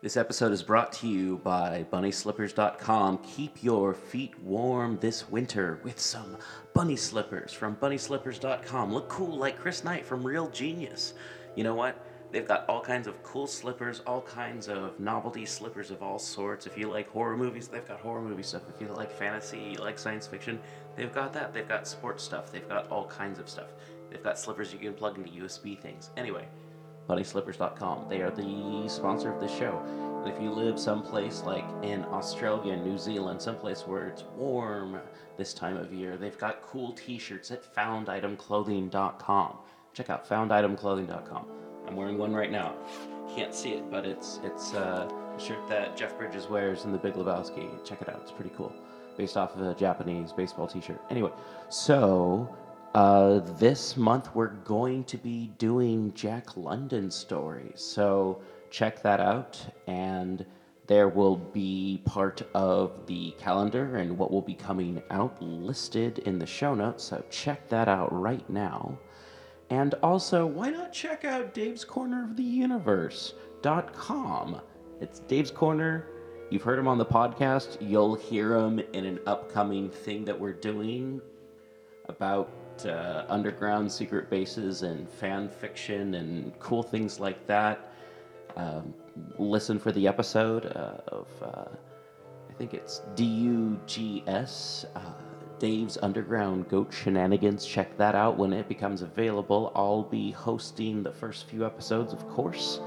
This episode is brought to you by BunnySlippers.com. Keep your feet warm this winter with some bunny slippers from BunnySlippers.com. Look cool like Chris Knight from Real Genius. You know what? They've got all kinds of cool slippers, all kinds of novelty slippers of all sorts. If you like horror movies, they've got horror movie stuff. If you like fantasy, you like science fiction, they've got that. They've got sports stuff. They've got all kinds of stuff. They've got slippers you can plug into USB things. Anyway, BunnySlippers.com. They are the sponsor of this show. And if you live someplace like in Australia, New Zealand, someplace where it's warm this time of year, they've got cool t-shirts at FoundItemClothing.com. Check out FoundItemClothing.com. I'm wearing one right now. Can't see it, but it's it's uh, a shirt that Jeff Bridges wears in The Big Lebowski. Check it out; it's pretty cool. Based off of a Japanese baseball T-shirt. Anyway, so uh, this month we're going to be doing Jack London stories. So check that out, and there will be part of the calendar and what will be coming out listed in the show notes. So check that out right now. And also, why not check out Dave's Corner of the Universe.com? It's Dave's Corner. You've heard him on the podcast. You'll hear him in an upcoming thing that we're doing about uh, underground secret bases and fan fiction and cool things like that. Um, listen for the episode uh, of, uh, I think it's DUGS. Uh, Dave's Underground Goat Shenanigans. Check that out when it becomes available. I'll be hosting the first few episodes, of course,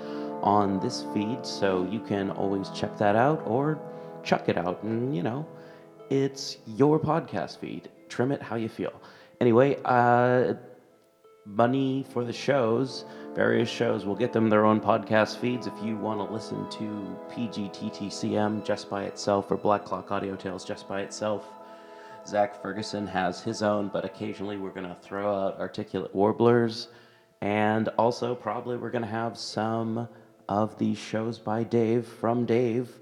on this feed, so you can always check that out or chuck it out. And, you know, it's your podcast feed. Trim it how you feel. Anyway, uh, money for the shows, various shows, we'll get them their own podcast feeds. If you want to listen to PGTTCM just by itself or Black Clock Audio Tales just by itself, Zach Ferguson has his own, but occasionally we're going to throw out articulate warblers. And also, probably we're going to have some of these shows by Dave from Dave.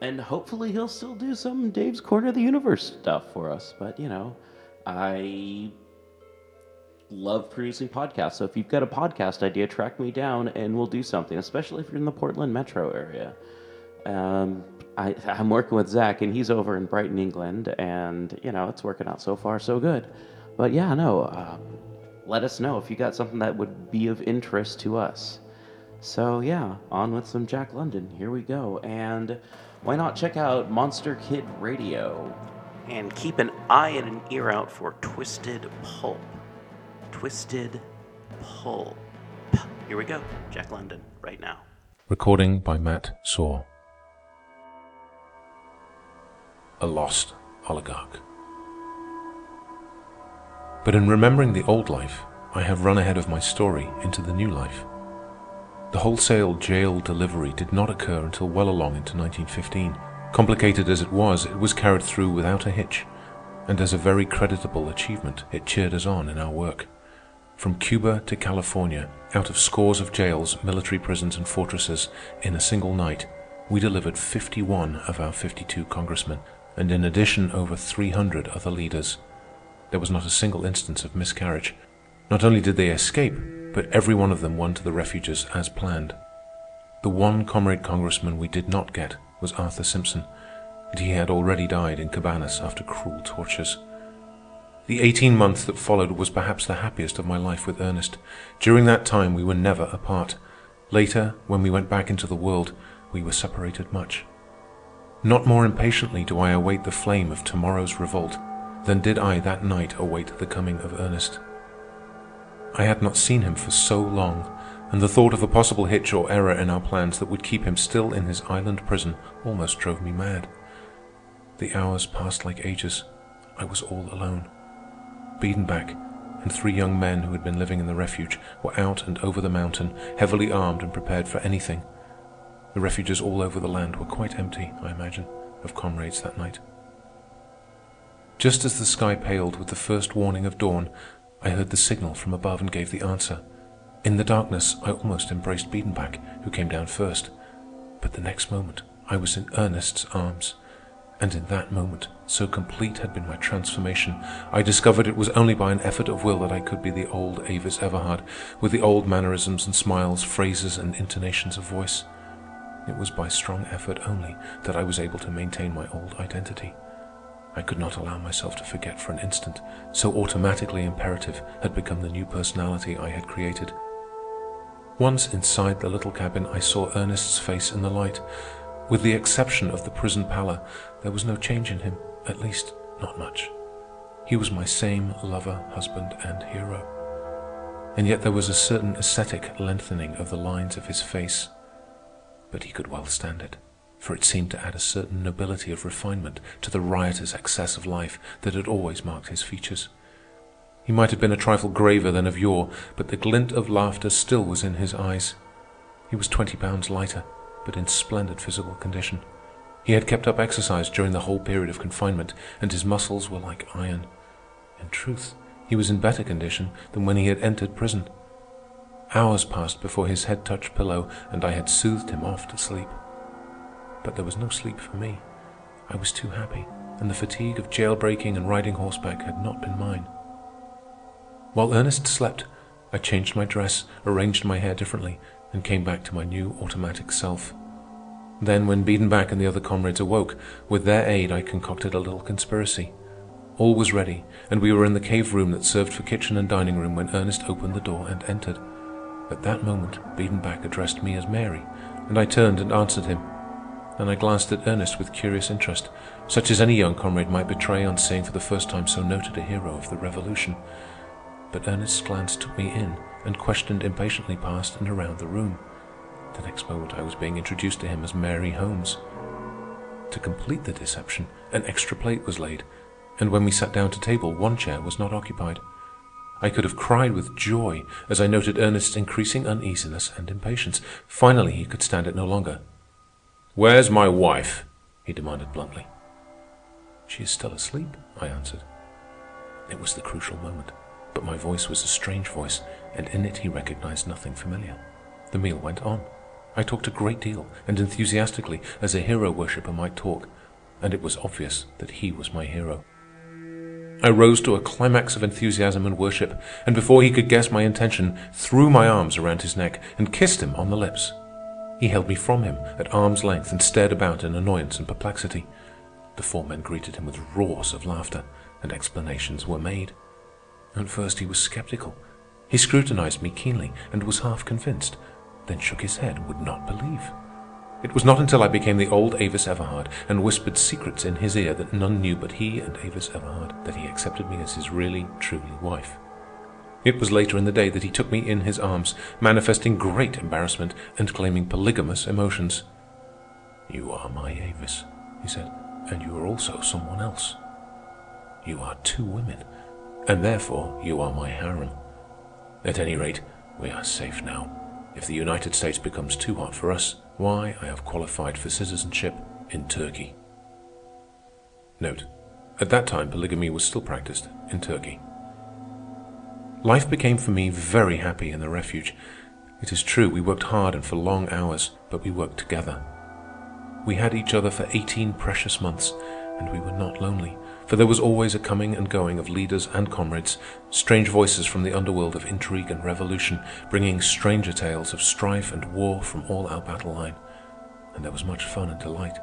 And hopefully, he'll still do some Dave's Corner of the Universe stuff for us. But, you know, I love producing podcasts. So if you've got a podcast idea, track me down and we'll do something, especially if you're in the Portland metro area. Um, I, I'm working with Zach, and he's over in Brighton, England, and you know it's working out so far so good. But yeah, no, um, let us know if you got something that would be of interest to us. So yeah, on with some Jack London. Here we go, and why not check out Monster Kid Radio, and keep an eye and an ear out for Twisted Pulp. Twisted Pulp. Here we go, Jack London, right now. Recording by Matt Saw. A lost oligarch. But in remembering the old life, I have run ahead of my story into the new life. The wholesale jail delivery did not occur until well along into 1915. Complicated as it was, it was carried through without a hitch, and as a very creditable achievement, it cheered us on in our work. From Cuba to California, out of scores of jails, military prisons, and fortresses, in a single night, we delivered 51 of our 52 congressmen, and in addition over 300 other leaders. There was not a single instance of miscarriage. Not only did they escape, but every one of them won to the refuges as planned. The one comrade congressman we did not get was Arthur Simpson, and he had already died in Cabanas after cruel tortures. The eighteen months that followed was perhaps the happiest of my life with Ernest. During that time we were never apart. Later, when we went back into the world, we were separated much. Not more impatiently do I await the flame of tomorrow's revolt than did I that night await the coming of Ernest. I had not seen him for so long, and the thought of a possible hitch or error in our plans that would keep him still in his island prison almost drove me mad. The hours passed like ages. I was all alone. Biedenbach and three young men who had been living in the refuge were out and over the mountain, heavily armed and prepared for anything. The refuges all over the land were quite empty, I imagine, of comrades that night. Just as the sky paled with the first warning of dawn, I heard the signal from above and gave the answer. In the darkness, I almost embraced Biedenbach, who came down first. But the next moment, I was in Ernest's arms. And in that moment, so complete had been my transformation, I discovered it was only by an effort of will that I could be the old Avis Everhard, with the old mannerisms and smiles, phrases and intonations of voice. it was by strong effort only that I was able to maintain my old identity. I could not allow myself to forget for an instant, so automatically imperative had become the new personality I had created. Once inside the little cabin, I saw Ernest's face in the light. With the exception of the prison pallor, there was no change in him, at least not much. He was my same lover, husband, and hero. And yet there was a certain ascetic lengthening of the lines of his face. But he could well stand it, for it seemed to add a certain nobility of refinement to the riotous excess of life that had always marked his features. He might have been a trifle graver than of yore, but the glint of laughter still was in his eyes. He was twenty pounds lighter, but in splendid physical condition. He had kept up exercise during the whole period of confinement, and his muscles were like iron. In truth, he was in better condition than when he had entered prison. Hours passed before his head touched pillow, and I had soothed him off to sleep. But there was no sleep for me. I was too happy, and the fatigue of jail-breaking and riding horseback had not been mine. While Ernest slept, I changed my dress, arranged my hair differently, and came back to my new automatic self. Then, when Biedenbach and the other comrades awoke, with their aid I concocted a little conspiracy. All was ready, and we were in the cave room that served for kitchen and dining room when Ernest opened the door and entered. At that moment, Biedenbach addressed me as Mary, and I turned and answered him. Then I glanced at Ernest with curious interest, such as any young comrade might betray on seeing for the first time so noted a hero of the Revolution. But Ernest's glance took me in, and questioned impatiently past and around the room. The next moment I was being introduced to him as Mary Holmes. To complete the deception, an extra plate was laid, and when we sat down to table, one chair was not occupied. I could have cried with joy as I noted Ernest's increasing uneasiness and impatience. Finally, he could stand it no longer. "Where's my wife?" he demanded bluntly. "She is still asleep," I answered. It was the crucial moment, but my voice was a strange voice, and in it he recognized nothing familiar. The meal went on. I talked a great deal and enthusiastically, as a hero worshipper might talk, and it was obvious that he was my hero. I rose to a climax of enthusiasm and worship, and before he could guess my intention, threw my arms around his neck and kissed him on the lips. He held me from him at arm's length and stared about in annoyance and perplexity. The four men greeted him with roars of laughter, and explanations were made. At first he was skeptical. He scrutinized me keenly and was half convinced, then shook his head and would not believe. It was not until I became the old Avis Everhard and whispered secrets in his ear that none knew but he and Avis Everhard that he accepted me as his really, truly wife. It was later in the day that he took me in his arms, manifesting great embarrassment and claiming polygamous emotions. "You are my Avis," he said, "and you are also someone else. You are two women, and therefore you are my harem. At any rate, we are safe now. If the United States becomes too hot for us, why, I have qualified for citizenship in Turkey. Note: At that time, polygamy was still practiced in Turkey. Life became for me very happy in the refuge. It is true, we worked hard and for long hours, but we worked together. We had each other for eighteen precious months, and we were not lonely, for there was always a coming and going of leaders and comrades, strange voices from the underworld of intrigue and revolution, bringing stranger tales of strife and war from all our battle line. And there was much fun and delight.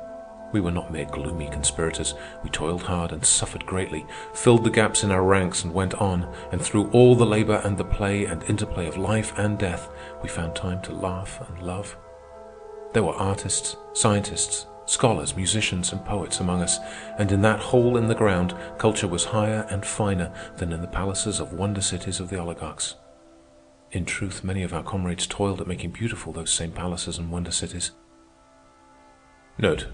We were not mere gloomy conspirators. We toiled hard and suffered greatly, filled the gaps in our ranks and went on, and through all the labor and the play and interplay of life and death, we found time to laugh and love. There were artists, scientists, scholars, musicians, and poets among us, and in that hole in the ground culture was higher and finer than in the palaces of wonder cities of the oligarchs. In truth, many of our comrades toiled at making beautiful those same palaces and wonder cities. Note: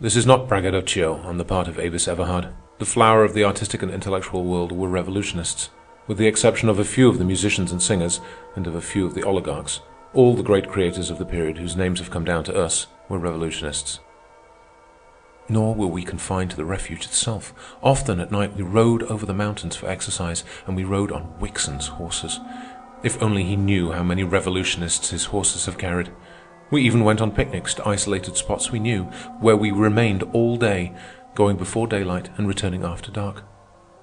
This is not braggadocio on the part of Avis Everhard. The flower of the artistic and intellectual world were revolutionists. With the exception of a few of the musicians and singers, and of a few of the oligarchs, all the great creators of the period whose names have come down to us were revolutionists. Nor were we confined to the refuge itself. Often at night we rode over the mountains for exercise, and we rode on Wickson's horses. If only he knew how many revolutionists his horses have carried. We even went on picnics to isolated spots we knew, where we remained all day, going before daylight and returning after dark.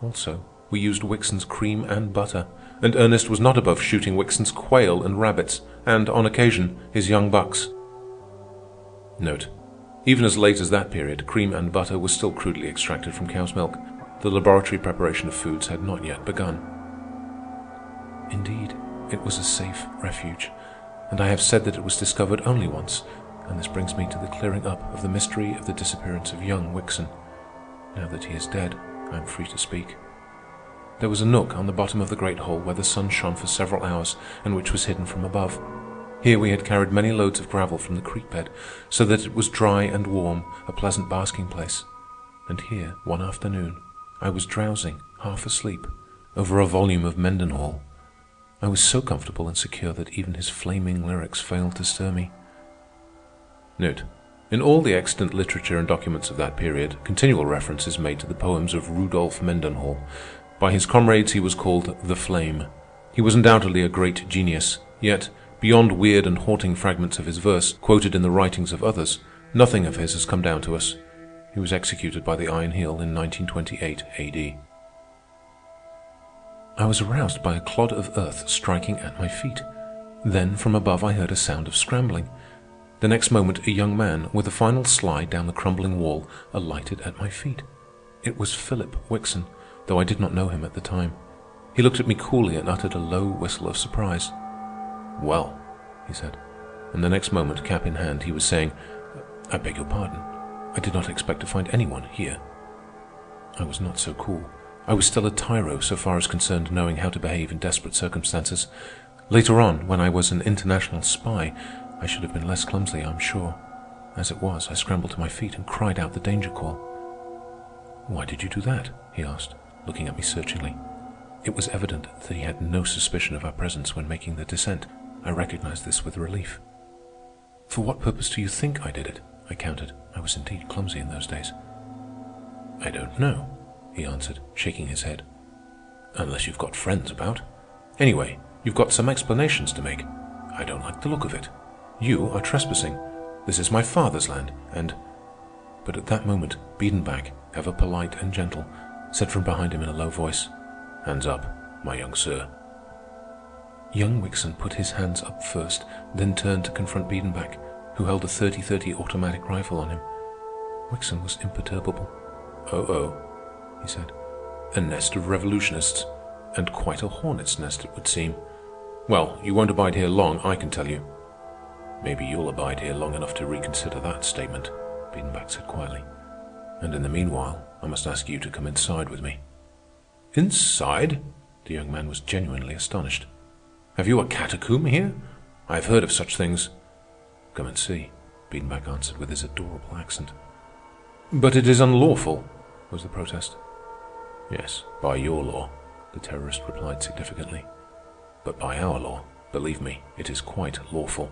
Also, we used Wickson's cream and butter, and Ernest was not above shooting Wickson's quail and rabbits, and, on occasion, his young bucks. Note. Even as late as that period, cream and butter were still crudely extracted from cow's milk. The laboratory preparation of foods had not yet begun. Indeed, it was a safe refuge, and I have said that it was discovered only once, and this brings me to the clearing up of the mystery of the disappearance of young Wickson. Now that he is dead, I am free to speak. There was a nook on the bottom of the great hole where the sun shone for several hours and which was hidden from above. Here we had carried many loads of gravel from the creek bed, so that it was dry and warm, a pleasant basking place. And here, one afternoon, I was drowsing, half asleep, over a volume of Mendenhall. I was so comfortable and secure that even his flaming lyrics failed to stir me. Note. In all the extant literature and documents of that period, continual reference is made to the poems of Rudolph Mendenhall. By his comrades he was called the Flame. He was undoubtedly a great genius, yet, beyond weird and haunting fragments of his verse, quoted in the writings of others, nothing of his has come down to us. He was executed by the Iron Heel in 1928 A.D. I was aroused by a clod of earth striking at my feet. Then from above I heard a sound of scrambling. The next moment a young man, with a final slide down the crumbling wall, alighted at my feet. It was Philip Wickson, though I did not know him at the time. He looked at me coolly and uttered a low whistle of surprise. "Well," he said, and the next moment, cap in hand, he was saying, "I beg your pardon. I did not expect to find anyone here." I was not so cool. I was still a tyro so far as concerned knowing how to behave in desperate circumstances. Later on, when I was an international spy, I should have been less clumsy, I am sure. As it was, I scrambled to my feet and cried out the danger call. "Why did you do that?" he asked, looking at me searchingly. It was evident that he had no suspicion of our presence when making the descent. I recognized this with relief. "For what purpose do you think I did it?" I countered. I was indeed clumsy in those days. "I don't know," he answered, shaking his head. "Unless you've got friends about. Anyway, you've got some explanations to make. I don't like the look of it. You are trespassing. This is my father's land, and—" But at that moment, Biedenbach, ever polite and gentle, said from behind him in a low voice, "Hands up, my young sir." Young Wickson put his hands up first, then turned to confront Biedenbach, who held a 30-30 automatic rifle on him. Wickson was imperturbable. "Oh-oh," he said. "A nest of revolutionists, and quite a hornet's nest, it would seem. Well, you won't abide here long, I can tell you." "Maybe you'll abide here long enough to reconsider that statement," Biedenbach said quietly. "And in the meanwhile, I must ask you to come inside with me." "Inside?" The young man was genuinely astonished. Have you a catacomb here? I have heard of such things. Come and see, Biedenbach answered with his adorable accent. But it is unlawful, was the protest. Yes, by your law, the terrorist replied significantly. But by our law, believe me, it is quite lawful.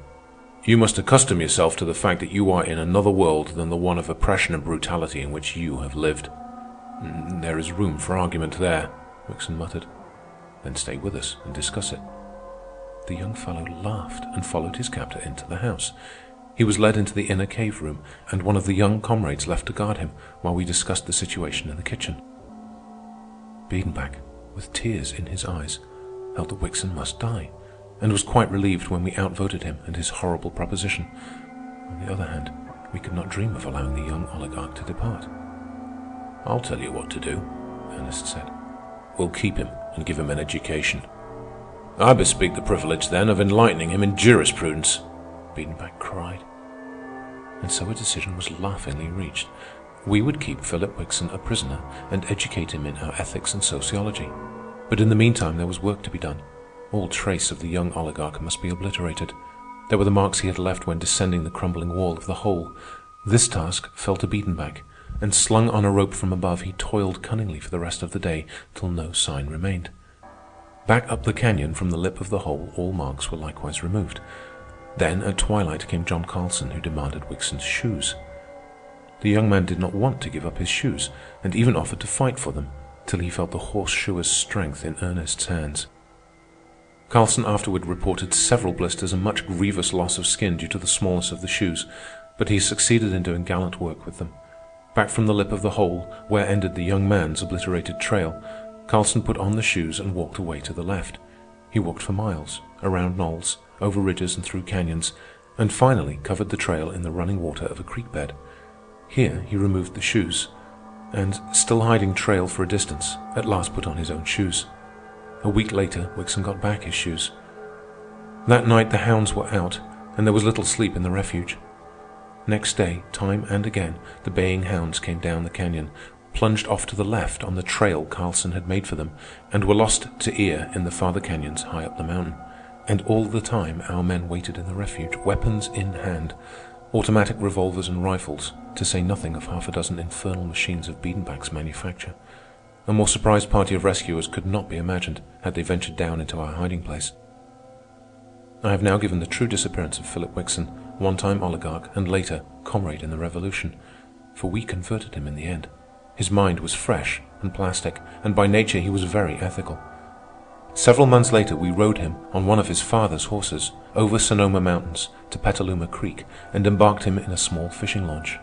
You must accustom yourself to the fact that you are in another world than the one of oppression and brutality in which you have lived. Mm, there is room for argument there, Wickson muttered. Then stay with us and discuss it. The young fellow laughed and followed his captor into the house. He was led into the inner cave room, and one of the young comrades left to guard him while we discussed the situation in the kitchen. Biedenbach, with tears in his eyes, felt that Wickson must die, and was quite relieved when we outvoted him and his horrible proposition. On the other hand, we could not dream of allowing the young oligarch to depart. I'll tell you what to do, Ernest said. We'll keep him and give him an education. I bespeak the privilege, then, of enlightening him in jurisprudence, Biedenbach cried. And so a decision was laughingly reached. We would keep Philip Wickson a prisoner and educate him in our ethics and sociology. But in the meantime there was work to be done. All trace of the young oligarch must be obliterated. There were the marks he had left when descending the crumbling wall of the hole. This task fell to Biedenbach, and slung on a rope from above, he toiled cunningly for the rest of the day till no sign remained. Back up the canyon from the lip of the hole all marks were likewise removed. Then at twilight came John Carlson, who demanded Wickson's shoes. The young man did not want to give up his shoes, and even offered to fight for them, till he felt the horseshoer's strength in Ernest's hands. Carlson afterward reported several blisters and much grievous loss of skin due to the smallness of the shoes, but he succeeded in doing gallant work with them. Back from the lip of the hole, where ended the young man's obliterated trail, Carlson put on the shoes and walked away to the left. He walked for miles, around knolls, over ridges and through canyons, and finally covered the trail in the running water of a creek bed. Here he removed the shoes, and, still hiding trail for a distance, at last put on his own shoes. A week later, Wickson got back his shoes. That night the hounds were out, and there was little sleep in the refuge. Next day, time and again, the baying hounds came down the canyon, plunged off to the left on the trail Carlson had made for them, and were lost to ear in the farther canyons high up the mountain. And all the time our men waited in the refuge, weapons in hand, automatic revolvers and rifles, to say nothing of half a dozen infernal machines of Biedenbach's manufacture. A more surprised party of rescuers could not be imagined had they ventured down into our hiding place. I have now given the true disappearance of Philip Wickson, one-time oligarch and later comrade in the Revolution, for we converted him in the end. His mind was fresh and plastic, and by nature he was very ethical. Several months later we rode him on one of his father's horses over Sonoma Mountains to Petaluma Creek and embarked him in a small fishing launch.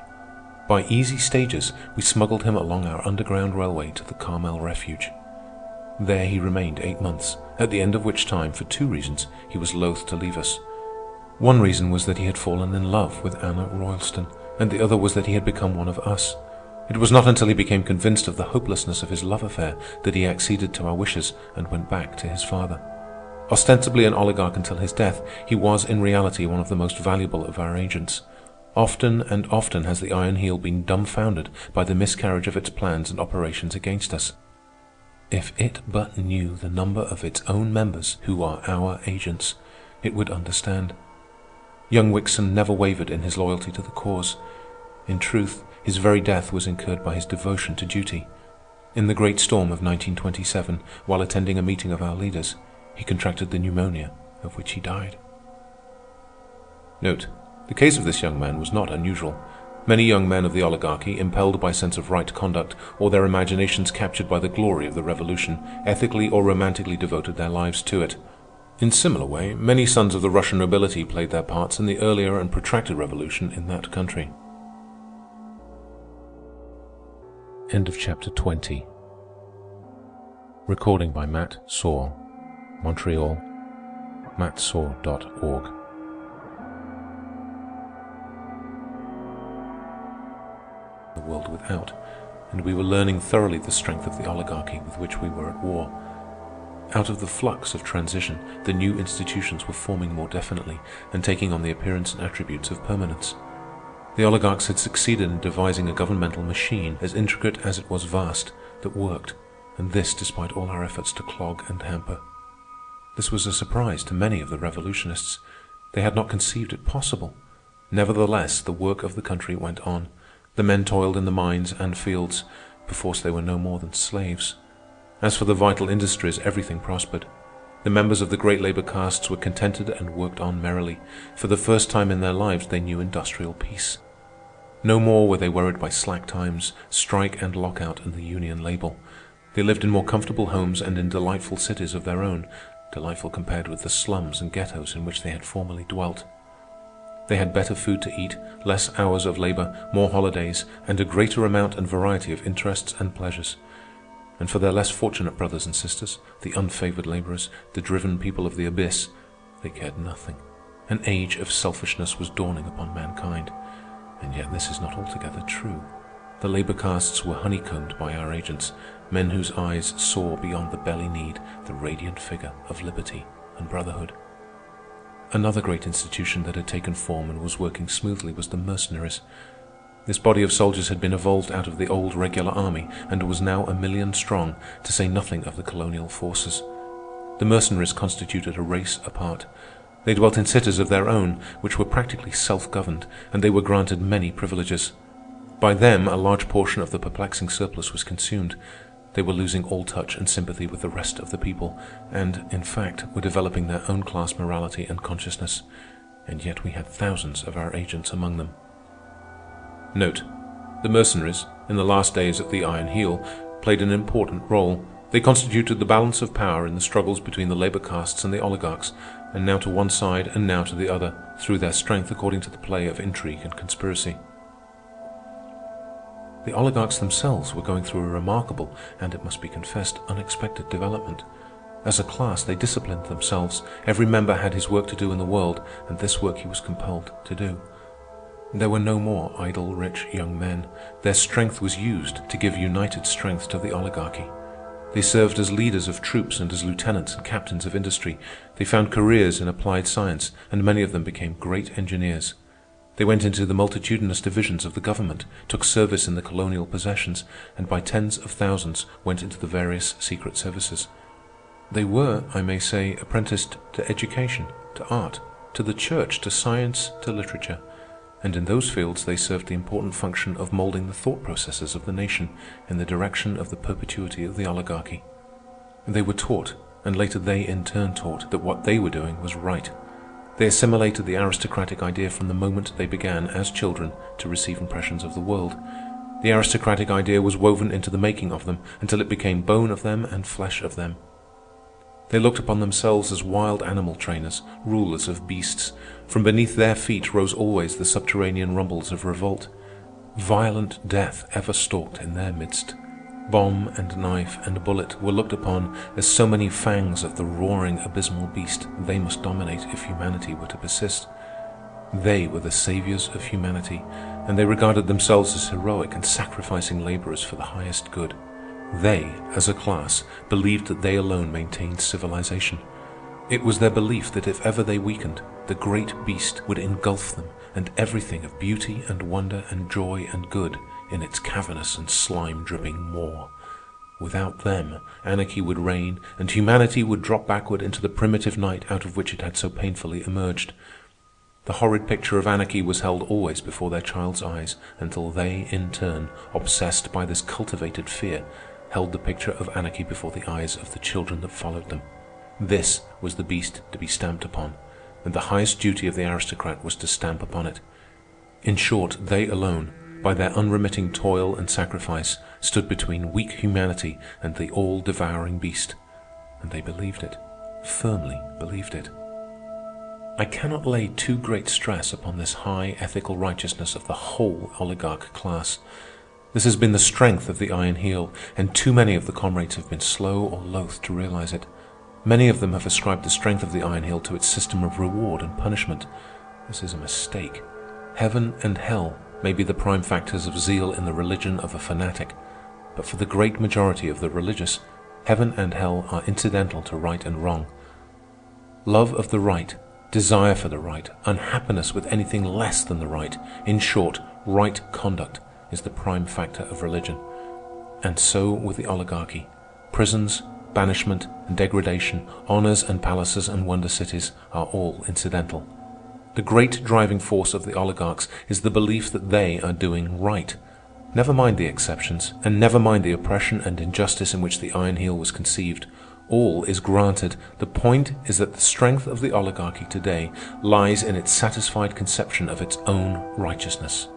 By easy stages we smuggled him along our underground railway to the Carmel Refuge. There he remained eight months, at the end of which time, for two reasons, he was loath to leave us. One reason was that he had fallen in love with Anna Roylston, and the other was that he had become one of us. It was not until he became convinced of the hopelessness of his love affair that he acceded to our wishes and went back to his father. Ostensibly an oligarch until his death, he was in reality one of the most valuable of our agents. Often and often has the Iron Heel been dumbfounded by the miscarriage of its plans and operations against us. If it but knew the number of its own members who are our agents, it would understand. Young Wickson never wavered in his loyalty to the cause. In truth, his very death was incurred by his devotion to duty. In the great storm of 1927, while attending a meeting of our leaders, he contracted the pneumonia of which he died. Note, the case of this young man was not unusual. Many young men of the oligarchy, impelled by sense of right conduct or their imaginations captured by the glory of the revolution, ethically or romantically devoted their lives to it. In similar way, many sons of the Russian nobility played their parts in the earlier and protracted revolution in that country. End of chapter 20. Recording by Matt Saw, Montreal, mattsaw.org. the world without, and we were learning thoroughly the strength of the oligarchy with which we were at war. Out of the flux of transition, the new institutions were forming more definitely and taking on the appearance and attributes of permanence. The oligarchs had succeeded in devising a governmental machine as intricate as it was vast that worked, and this despite all our efforts to clog and hamper. This was a surprise to many of the revolutionists. They had not conceived it possible. Nevertheless, the work of the country went on. The men toiled in the mines and fields. Perforce they were no more than slaves. As for the vital industries, everything prospered. The members of the great labor castes were contented and worked on merrily. For the first time in their lives they knew industrial peace. No more were they worried by slack times, strike and lockout and the union label. They lived in more comfortable homes and in delightful cities of their own, delightful compared with the slums and ghettos in which they had formerly dwelt. They had better food to eat, less hours of labor, more holidays, and a greater amount and variety of interests and pleasures. And for their less fortunate brothers and sisters, the unfavored laborers, the driven people of the abyss, they cared nothing. An age of selfishness was dawning upon mankind. And yet this is not altogether true. The labor castes were honeycombed by our agents, men whose eyes saw beyond the belly need the radiant figure of liberty and brotherhood. Another great institution that had taken form and was working smoothly was the Mercenaries. This body of soldiers had been evolved out of the old regular army and was now a million strong, to say nothing of the colonial forces. The mercenaries constituted a race apart. They dwelt in cities of their own, which were practically self-governed, and they were granted many privileges. By them a large portion of the perplexing surplus was consumed. They were losing all touch and sympathy with the rest of the people, and, in fact, were developing their own class morality and consciousness. And yet we had thousands of our agents among them. Note: The mercenaries, in the last days of the Iron Heel, played an important role. They constituted the balance of power in the struggles between the labor castes and the oligarchs, and now to one side and now to the other, through their strength according to the play of intrigue and conspiracy. The oligarchs themselves were going through a remarkable and, it must be confessed, unexpected development. As a class, they disciplined themselves. Every member had his work to do in the world, and this work he was compelled to do. There were no more idle, rich young men. Their strength was used to give united strength to the oligarchy. They served as leaders of troops and as lieutenants and captains of industry. They found careers in applied science, and many of them became great engineers. They went into the multitudinous divisions of the government, took service in the colonial possessions, and by tens of thousands went into the various secret services. They were, I may say, apprenticed to education, to art, to the church, to science, to literature, and in those fields they served the important function of molding the thought processes of the nation in the direction of the perpetuity of the oligarchy. They were taught, and later they in turn taught, that what they were doing was right. They assimilated the aristocratic idea from the moment they began, as children, to receive impressions of the world. The aristocratic idea was woven into the making of them until it became bone of them and flesh of them. They looked upon themselves as wild animal trainers, rulers of beasts. From beneath their feet rose always the subterranean rumbles of revolt. Violent death ever stalked in their midst. Bomb and knife and bullet were looked upon as so many fangs of the roaring abysmal beast they must dominate if humanity were to persist. They were the saviors of humanity, and they regarded themselves as heroic and sacrificing laborers for the highest good. They, as a class, believed that they alone maintained civilization. It was their belief that if ever they weakened, the great beast would engulf them and everything of beauty and wonder and joy and good in its cavernous and slime-dripping maw. Without them, anarchy would reign, and humanity would drop backward into the primitive night out of which it had so painfully emerged. The horrid picture of anarchy was held always before their child's eyes until they, in turn, obsessed by this cultivated fear, held the picture of anarchy before the eyes of the children that followed them. This was the beast to be stamped upon, and the highest duty of the aristocrat was to stamp upon it. In short, they alone, by their unremitting toil and sacrifice, stood between weak humanity and the all-devouring beast. And they believed it, firmly believed it. I cannot lay too great stress upon this high ethical righteousness of the whole oligarch class. This has been the strength of the Iron Heel, and too many of the comrades have been slow or loath to realize it. Many of them have ascribed the strength of the Iron Heel to its system of reward and punishment. This is a mistake. Heaven and hell may be the prime factors of zeal in the religion of a fanatic, but for the great majority of the religious, heaven and hell are incidental to right and wrong. Love of the right, desire for the right, unhappiness with anything less than the right, in short, right conduct, is the prime factor of religion. And so with the oligarchy. Prisons, banishment, and degradation, honors and palaces and wonder cities are all incidental. The great driving force of the oligarchs is the belief that they are doing right. Never mind the exceptions, and never mind the oppression and injustice in which the Iron Heel was conceived. All is granted. The point is that the strength of the oligarchy today lies in its satisfied conception of its own righteousness.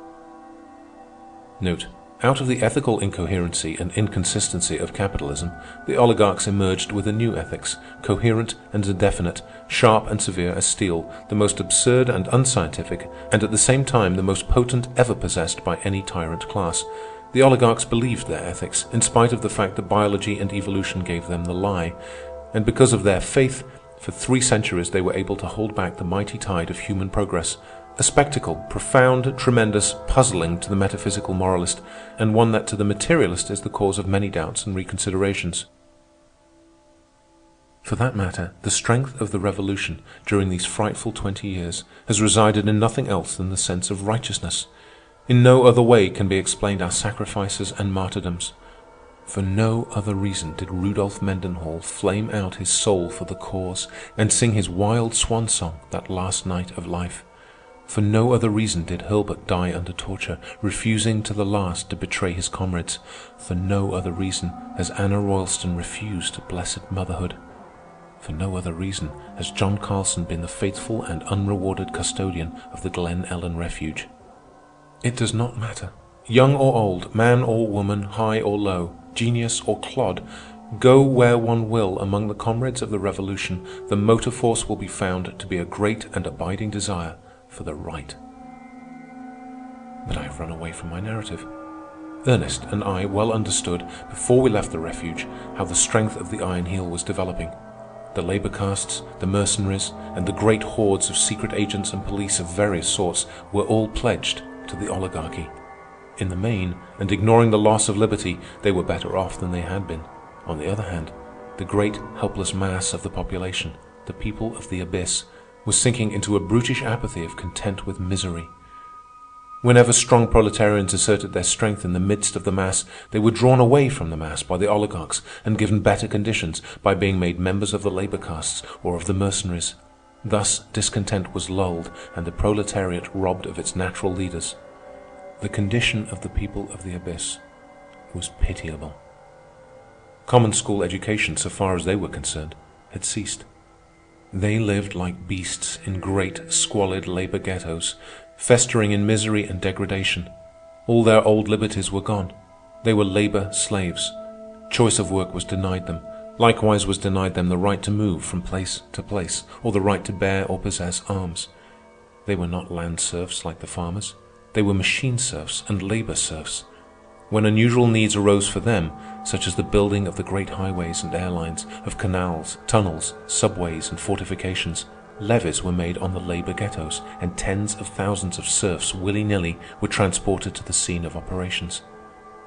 Note, out of the ethical incoherency and inconsistency of capitalism, the oligarchs emerged with a new ethics, coherent and definite, sharp and severe as steel, the most absurd and unscientific, and at the same time the most potent ever possessed by any tyrant class. The oligarchs believed their ethics, in spite of the fact that biology and evolution gave them the lie. And because of their faith, for three centuries they were able to hold back the mighty tide of human progress, a spectacle, profound, tremendous, puzzling to the metaphysical moralist, and one that to the materialist is the cause of many doubts and reconsiderations. For that matter, the strength of the revolution during these frightful twenty years has resided in nothing else than the sense of righteousness. In no other way can be explained our sacrifices and martyrdoms. For no other reason did Rudolf Mendenhall flame out his soul for the cause and sing his wild swan song that last night of life. For no other reason did Hurlbut die under torture, refusing to the last to betray his comrades. For no other reason has Anna Roylston refused blessed motherhood. For no other reason has John Carlson been the faithful and unrewarded custodian of the Glen Ellen Refuge. It does not matter. Young or old, man or woman, high or low, genius or clod, go where one will among the comrades of the Revolution, the motor force will be found to be a great and abiding desire for the right. But I have run away from my narrative. Ernest and I well understood, before we left the refuge, how the strength of the Iron Heel was developing. the labor castes, the mercenaries, and the great hordes of secret agents and police of various sorts were all pledged to the oligarchy. In the main, and ignoring the loss of liberty, they were better off than they had been. On the other hand, the great helpless mass of the population, the people of the abyss, was sinking into a brutish apathy of content with misery. Whenever strong proletarians asserted their strength in the midst of the mass, they were drawn away from the mass by the oligarchs and given better conditions by being made members of the labor castes or of the mercenaries. Thus discontent was lulled and the proletariat robbed of its natural leaders. The condition of the people of the abyss was pitiable. Common school education, so far as they were concerned, had ceased. They lived like beasts in great, squalid labor ghettos, festering in misery and degradation. All their old liberties were gone. They were labor slaves. Choice of work was denied them. Likewise was denied them the right to move from place to place, or the right to bear or possess arms. They were not land serfs like the farmers. They were machine serfs and labor serfs. When unusual needs arose for them, such as the building of the great highways and airlines, of canals, tunnels, subways, and fortifications, Levies were made on the labor ghettos, and tens of thousands of serfs willy-nilly were transported to the scene of operations.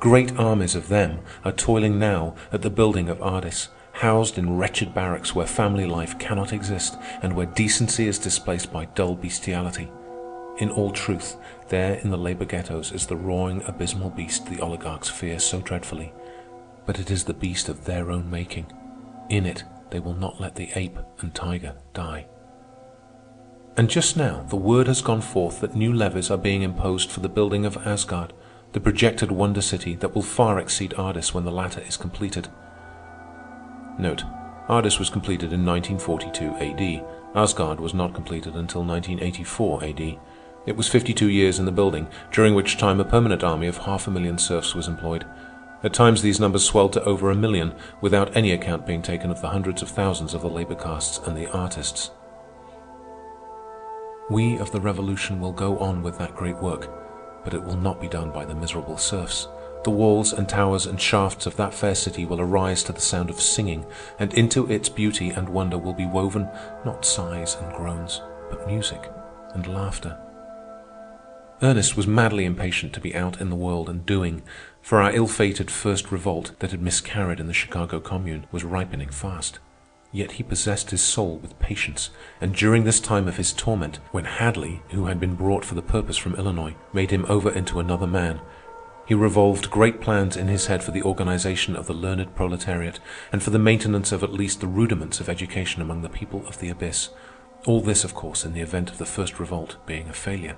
Great armies of them are toiling now at the building of Ardis, housed in wretched barracks where family life cannot exist and where decency is displaced by dull bestiality. In all truth, there in the labor ghettos is the roaring, abysmal beast the oligarchs fear so dreadfully. But it is the beast of their own making. In it they will not let the ape and tiger die. And just now the word has gone forth that new levies are being imposed for the building of Asgard, the projected wonder city that will far exceed Ardis when the latter is completed. Note, Ardis was completed in 1942 AD. Asgard was not completed until 1984 AD. It was 52 years in the building, during which time a permanent army of half a million serfs was employed. At times these numbers swelled to over a million, without any account being taken of the hundreds of thousands of the labor castes and the artists. We of the revolution will go on with that great work, but it will not be done by the miserable serfs. The walls and towers and shafts of that fair city will arise to the sound of singing, and into its beauty and wonder will be woven not sighs and groans, but music and laughter. Ernest was madly impatient to be out in the world and doing, for our ill-fated first revolt that had miscarried in the Chicago Commune was ripening fast. Yet he possessed his soul with patience, and during this time of his torment, when Hadley, who had been brought for the purpose from Illinois, made him over into another man, he revolved great plans in his head for the organization of the learned proletariat and for the maintenance of at least the rudiments of education among the people of the abyss. All this, of course, in the event of the first revolt being a failure.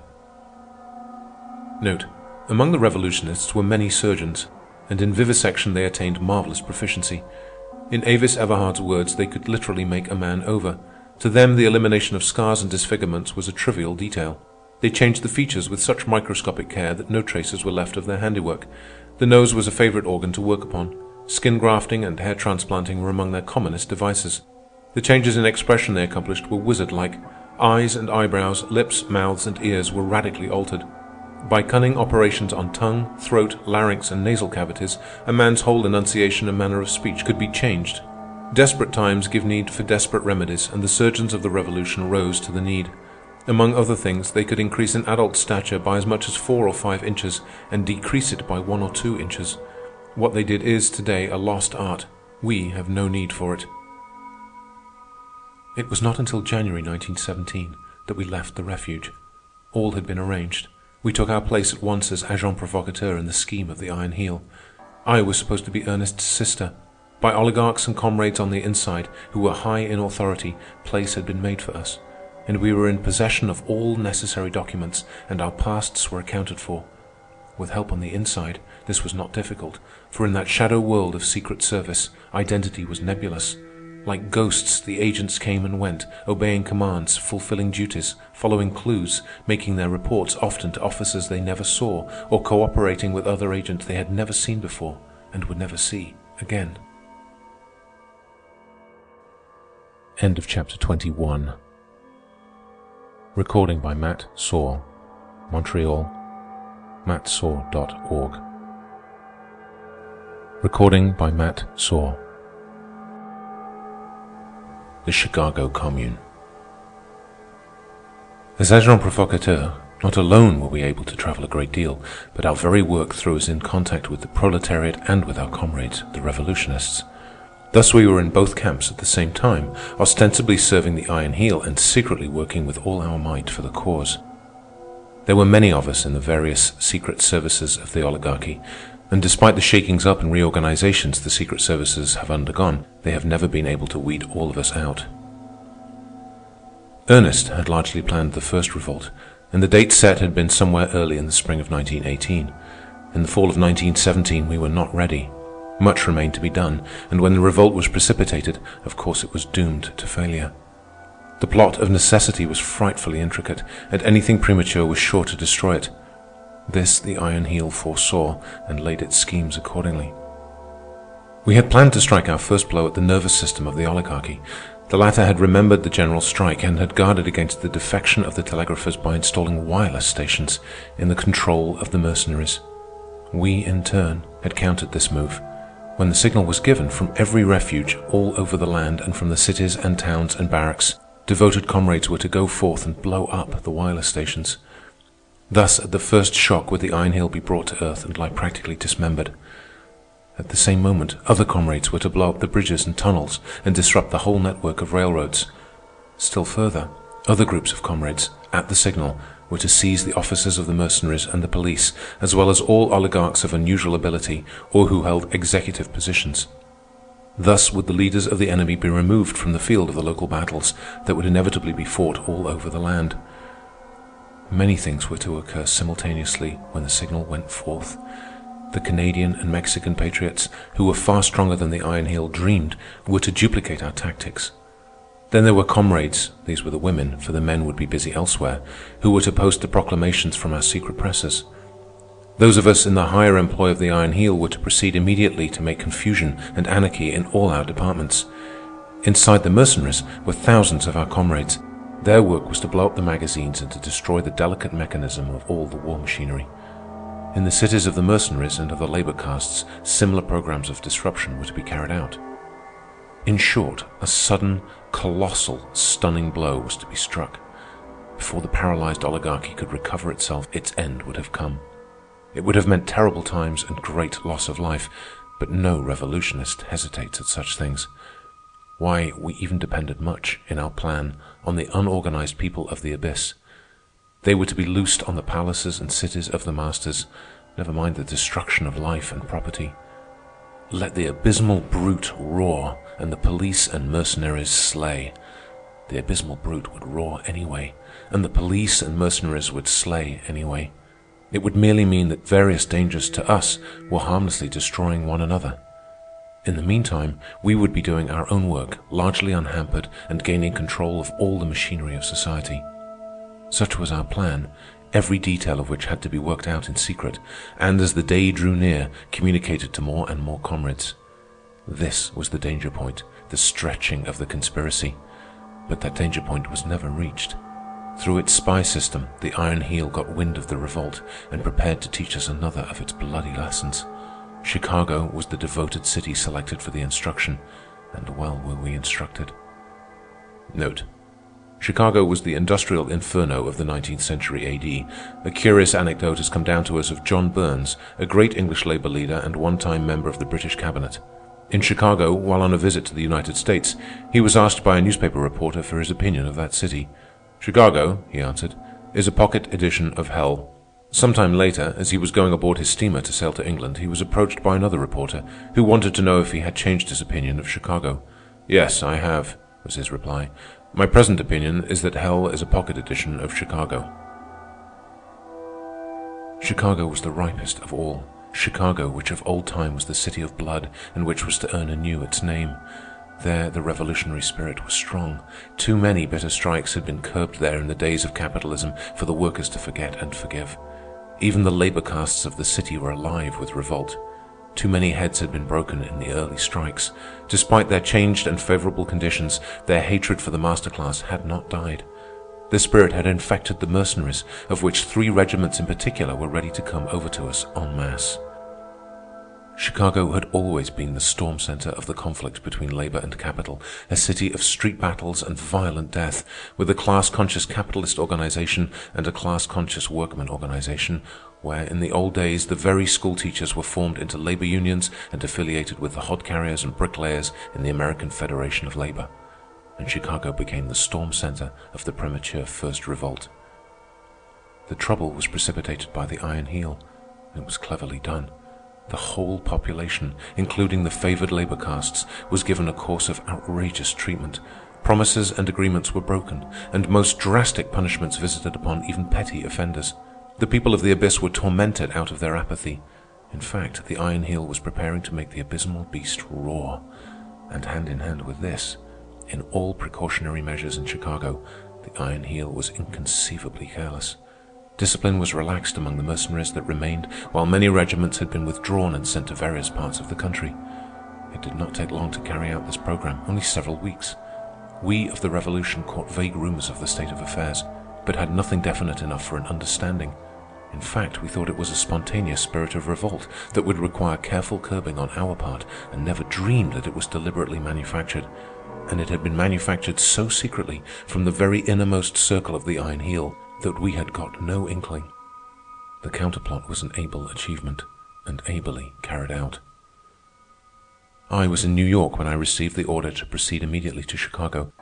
Note, among the revolutionists were many surgeons, and in vivisection they attained marvelous proficiency. In Avis Everhard's words, they could literally make a man over. To them, the elimination of scars and disfigurements was a trivial detail. They changed the features with such microscopic care that no traces were left of their handiwork. The nose was a favorite organ to work upon. Skin grafting and hair transplanting were among their commonest devices. The changes in expression they accomplished were wizard-like. Eyes and eyebrows, lips, mouths, and ears were radically altered. By cunning operations on tongue, throat, larynx, and nasal cavities, a man's whole enunciation and manner of speech could be changed. Desperate times give need for desperate remedies, and the surgeons of the Revolution rose to the need. Among other things, they could increase an adult's stature by as much as four or five inches and decrease it by one or two inches. What they did is, today, a lost art. We have no need for it. It was not until January 1917 that we left the refuge. All had been arranged. We took our place at once as agent provocateur in the scheme of the Iron Heel. I was supposed to be Ernest's sister. By oligarchs and comrades on the inside, who were high in authority, place had been made for us, and we were in possession of all necessary documents, and our pasts were accounted for. With help on the inside, this was not difficult, for in that shadow world of secret service, identity was nebulous. Like ghosts, the agents came and went, obeying commands, fulfilling duties, following clues, making their reports often to officers they never saw, or cooperating with other agents they had never seen before and would never see again. End of chapter 21. Recording by Matt Saw, Montreal, mattsaw.org. Recording by Matt Saw. The Chicago Commune. As agent provocateur, not alone were we able to travel a great deal, but our very work threw us in contact with the proletariat and with our comrades, the revolutionists. Thus we were in both camps at the same time, ostensibly serving the Iron Heel and secretly working with all our might for the cause. There were many of us in the various secret services of the oligarchy, and despite the shakings up and reorganizations the secret services have undergone, they have never been able to weed all of us out. Ernest had largely planned the first revolt, and the date set had been somewhere early in the spring of 1918. In the fall of 1917 we were not ready. Much remained to be done, and when the revolt was precipitated, of course it was doomed to failure. The plot of necessity was frightfully intricate, and anything premature was sure to destroy it. This the Iron Heel foresaw and laid its schemes accordingly. We had planned to strike our first blow at the nervous system of the oligarchy. The latter had remembered the general strike and had guarded against the defection of the telegraphers by installing wireless stations in the control of the mercenaries. We, in turn, had countered this move when the signal was given from every refuge all over the land and from the cities and towns and barracks, devoted comrades were to go forth and blow up the wireless stations. Thus, at the first shock would the Iron Heel be brought to earth and lie practically dismembered. At the same moment, other comrades were to blow up the bridges and tunnels and disrupt the whole network of railroads. Still further, other groups of comrades, at the signal, were to seize the officers of the mercenaries and the police, as well as all oligarchs of unusual ability or who held executive positions. Thus would the leaders of the enemy be removed from the field of the local battles that would inevitably be fought all over the land. Many things were to occur simultaneously when the signal went forth. The Canadian and Mexican patriots, who were far stronger than the Iron Heel dreamed, were to duplicate our tactics. Then there were comrades, these were the women, for the men would be busy elsewhere, who were to post the proclamations from our secret presses. Those of us in the higher employ of the Iron Heel were to proceed immediately to make confusion and anarchy in all our departments. Inside the mercenaries were thousands of our comrades. Their work was to blow up the magazines and to destroy the delicate mechanism of all the war machinery. In the cities of the mercenaries and of the labor castes, similar programs of disruption were to be carried out. In short, a sudden, colossal, stunning blow was to be struck. Before the paralyzed oligarchy could recover itself, its end would have come. It would have meant terrible times and great loss of life, but no revolutionist hesitates at such things. Why, we even depended much, in our plan, on the unorganized people of the abyss. They were to be loosed on the palaces and cities of the masters, never mind the destruction of life and property. Let the abysmal brute roar, and the police and mercenaries slay. The abysmal brute would roar anyway, and the police and mercenaries would slay anyway. It would merely mean that various dangers to us were harmlessly destroying one another. In the meantime, we would be doing our own work, largely unhampered, and gaining control of all the machinery of society. Such was our plan, every detail of which had to be worked out in secret, and as the day drew near, communicated to more and more comrades. This was the danger point, the stretching of the conspiracy. But that danger point was never reached. Through its spy system, the Iron Heel got wind of the revolt and prepared to teach us another of its bloody lessons. Chicago was the devoted city selected for the instruction, and well were we instructed. Note. Chicago was the industrial inferno of the 19th century A.D. A curious anecdote has come down to us of John Burns, a great English labor leader and one-time member of the British cabinet. In Chicago, while on a visit to the United States, he was asked by a newspaper reporter for his opinion of that city. Chicago, he answered, is a pocket edition of hell. Sometime later, as he was going aboard his steamer to sail to England, he was approached by another reporter who wanted to know if he had changed his opinion of Chicago. Yes, I have, was his reply. My present opinion is that hell is a pocket edition of Chicago. Chicago was the ripest of all. Chicago, which of old time was the city of blood, and which was to earn anew its name. There the revolutionary spirit was strong. Too many bitter strikes had been curbed there in the days of capitalism for the workers to forget and forgive. Even the labor castes of the city were alive with revolt. Too many heads had been broken in the early strikes. Despite their changed and favorable conditions, their hatred for the master class had not died. The spirit had infected the mercenaries, of which three regiments in particular were ready to come over to us en masse. Chicago had always been the storm center of the conflict between labor and capital, a city of street battles and violent death, with a class-conscious capitalist organization and a class-conscious workman organization, where in the old days the very school teachers were formed into labor unions and affiliated with the hod carriers and bricklayers in the American Federation of Labor. And Chicago became the storm center of the premature First Revolt. The trouble was precipitated by the Iron Heel. It was cleverly done. The whole population, including the favored labor castes, was given a course of outrageous treatment. Promises and agreements were broken, and most drastic punishments visited upon even petty offenders. The people of the abyss were tormented out of their apathy. In fact, the Iron Heel was preparing to make the abysmal beast roar. And hand in hand with this, in all precautionary measures in Chicago, the Iron Heel was inconceivably careless. Discipline was relaxed among the mercenaries that remained, while many regiments had been withdrawn and sent to various parts of the country. It did not take long to carry out this program, only several weeks. We of the Revolution caught vague rumors of the state of affairs, but had nothing definite enough for an understanding. In fact, we thought it was a spontaneous spirit of revolt that would require careful curbing on our part, and never dreamed that it was deliberately manufactured. And it had been manufactured so secretly from the very innermost circle of the Iron Heel that we had got no inkling. The counterplot was an able achievement, and ably carried out. I was in New York when I received the order to proceed immediately to Chicago.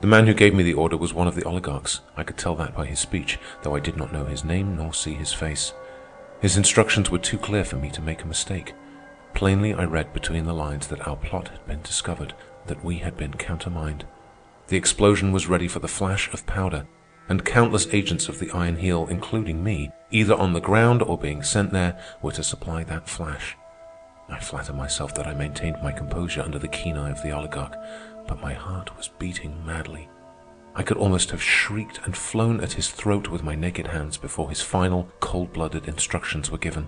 The man who gave me the order was one of the oligarchs. I could tell that by his speech, though I did not know his name nor see his face. His instructions were too clear for me to make a mistake. Plainly I read between the lines that our plot had been discovered, that we had been countermined. The explosion was ready for the flash of powder, and countless agents of the Iron Heel, including me, either on the ground or being sent there, were to supply that flash. I flatter myself that I maintained my composure under the keen eye of the oligarch, but my heart was beating madly. I could almost have shrieked and flown at his throat with my naked hands before his final, cold-blooded instructions were given.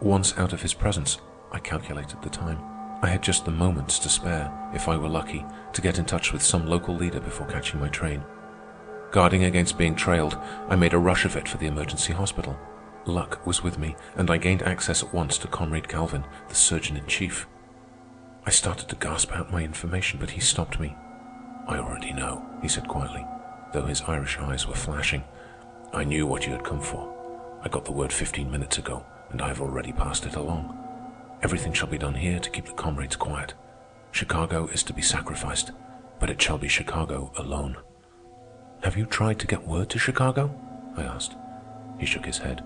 Once out of his presence, I calculated the time. I had just the moments to spare, if I were lucky, to get in touch with some local leader before catching my train. Guarding against being trailed, I made a rush of it for the emergency hospital. Luck was with me, and I gained access at once to Comrade Galvin, the surgeon-in-chief. I started to gasp out my information, but he stopped me. I already know, he said quietly, though his Irish eyes were flashing. I knew what you had come for. I got the word fifteen minutes ago, and I have already passed it along. Everything shall be done here to keep the comrades quiet. Chicago is to be sacrificed, but it shall be Chicago alone. Have you tried to get word to Chicago? I asked. He shook his head.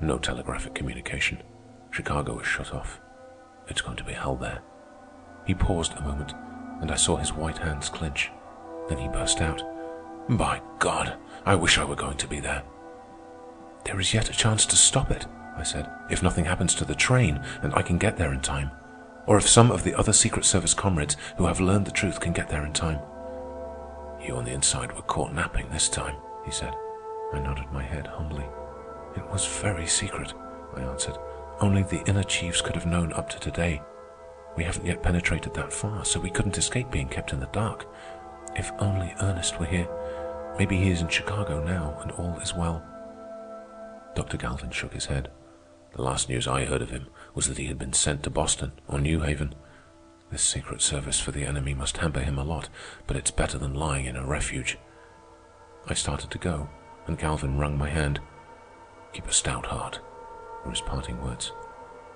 No telegraphic communication. Chicago is shut off. It's going to be hell there. He paused a moment, and I saw his white hands clench. Then he burst out. By God, I wish I were going to be there. There is yet a chance to stop it, I said, if nothing happens to the train and I can get there in time. Or if some of the other Secret Service comrades who have learned the truth can get there in time. You on the inside were caught napping this time, he said. I nodded my head humbly. It was very secret, I answered. Only the inner chiefs could have known up to today. We haven't yet penetrated that far, so we couldn't escape being kept in the dark. If only Ernest were here. Maybe he is in Chicago now, and all is well. Dr. Galvin shook his head. The last news I heard of him was that he had been sent to Boston or New Haven. This secret service for the enemy must hamper him a lot, but it's better than lying in a refuge. I started to go, and Galvin wrung my hand. Keep a stout heart, were his parting words.